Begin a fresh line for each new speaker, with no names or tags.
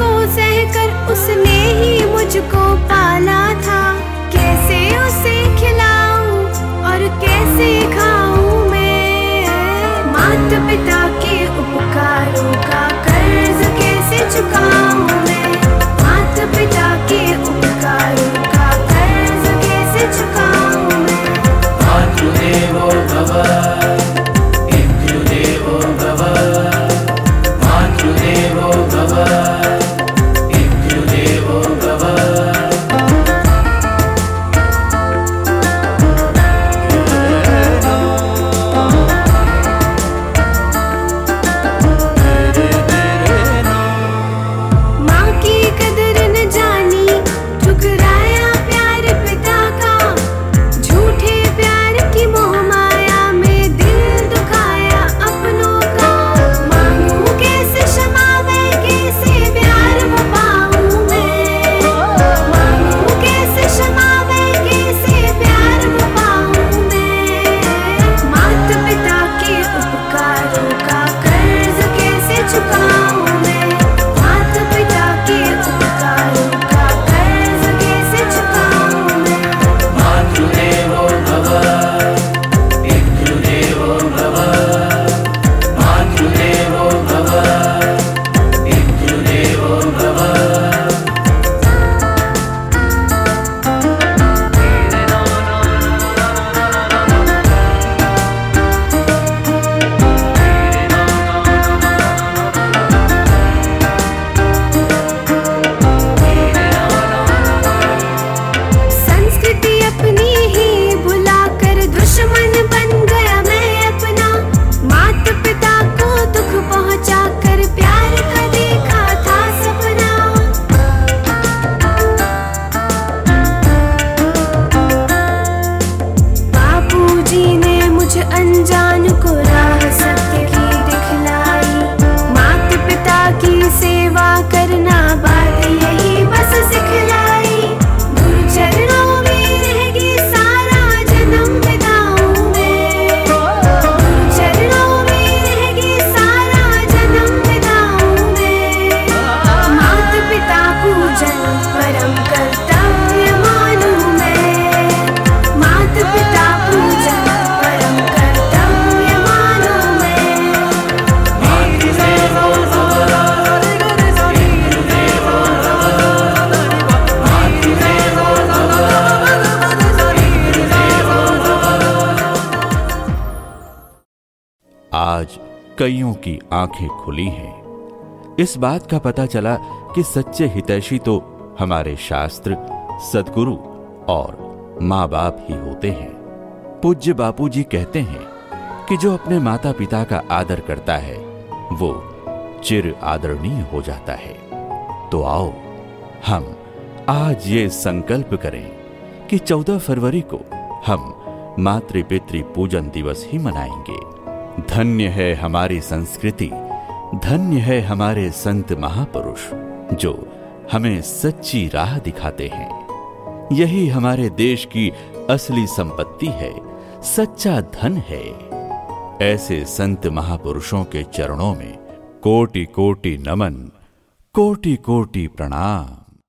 को सहकर उसने ही मुझको पाला था। कैसे उसे खिलाऊं और कैसे खाऊं मैं? माता पिता के उपकारों का कर्ज कैसे चुकाऊं? அஞ்சான்
कईयों की आँखें खुली हैं। इस बात का पता चला कि सच्चे हितैषी तो हमारे शास्त्र, सदगुरु और माँ बाप ही होते हैं। पूज्य बापू जी कहते हैं कि जो अपने माता पिता का आदर करता है, वो चिर आदरणीय हो जाता है। तो आओ, हम आज ये संकल्प करें कि 14 फरवरी को हम मातृ पितृ पूजन दिवस ही मनाएँगे। धन्य है हमारी संस्कृति, धन्य है हमारे संत महापुरुष, जो हमें सच्ची राह दिखाते हैं। यही हमारे देश की असली संपत्ति है, सच्चा धन है। ऐसे संत महापुरुषों के चरणों में कोटि कोटि नमन कोटि कोटि प्रणाम।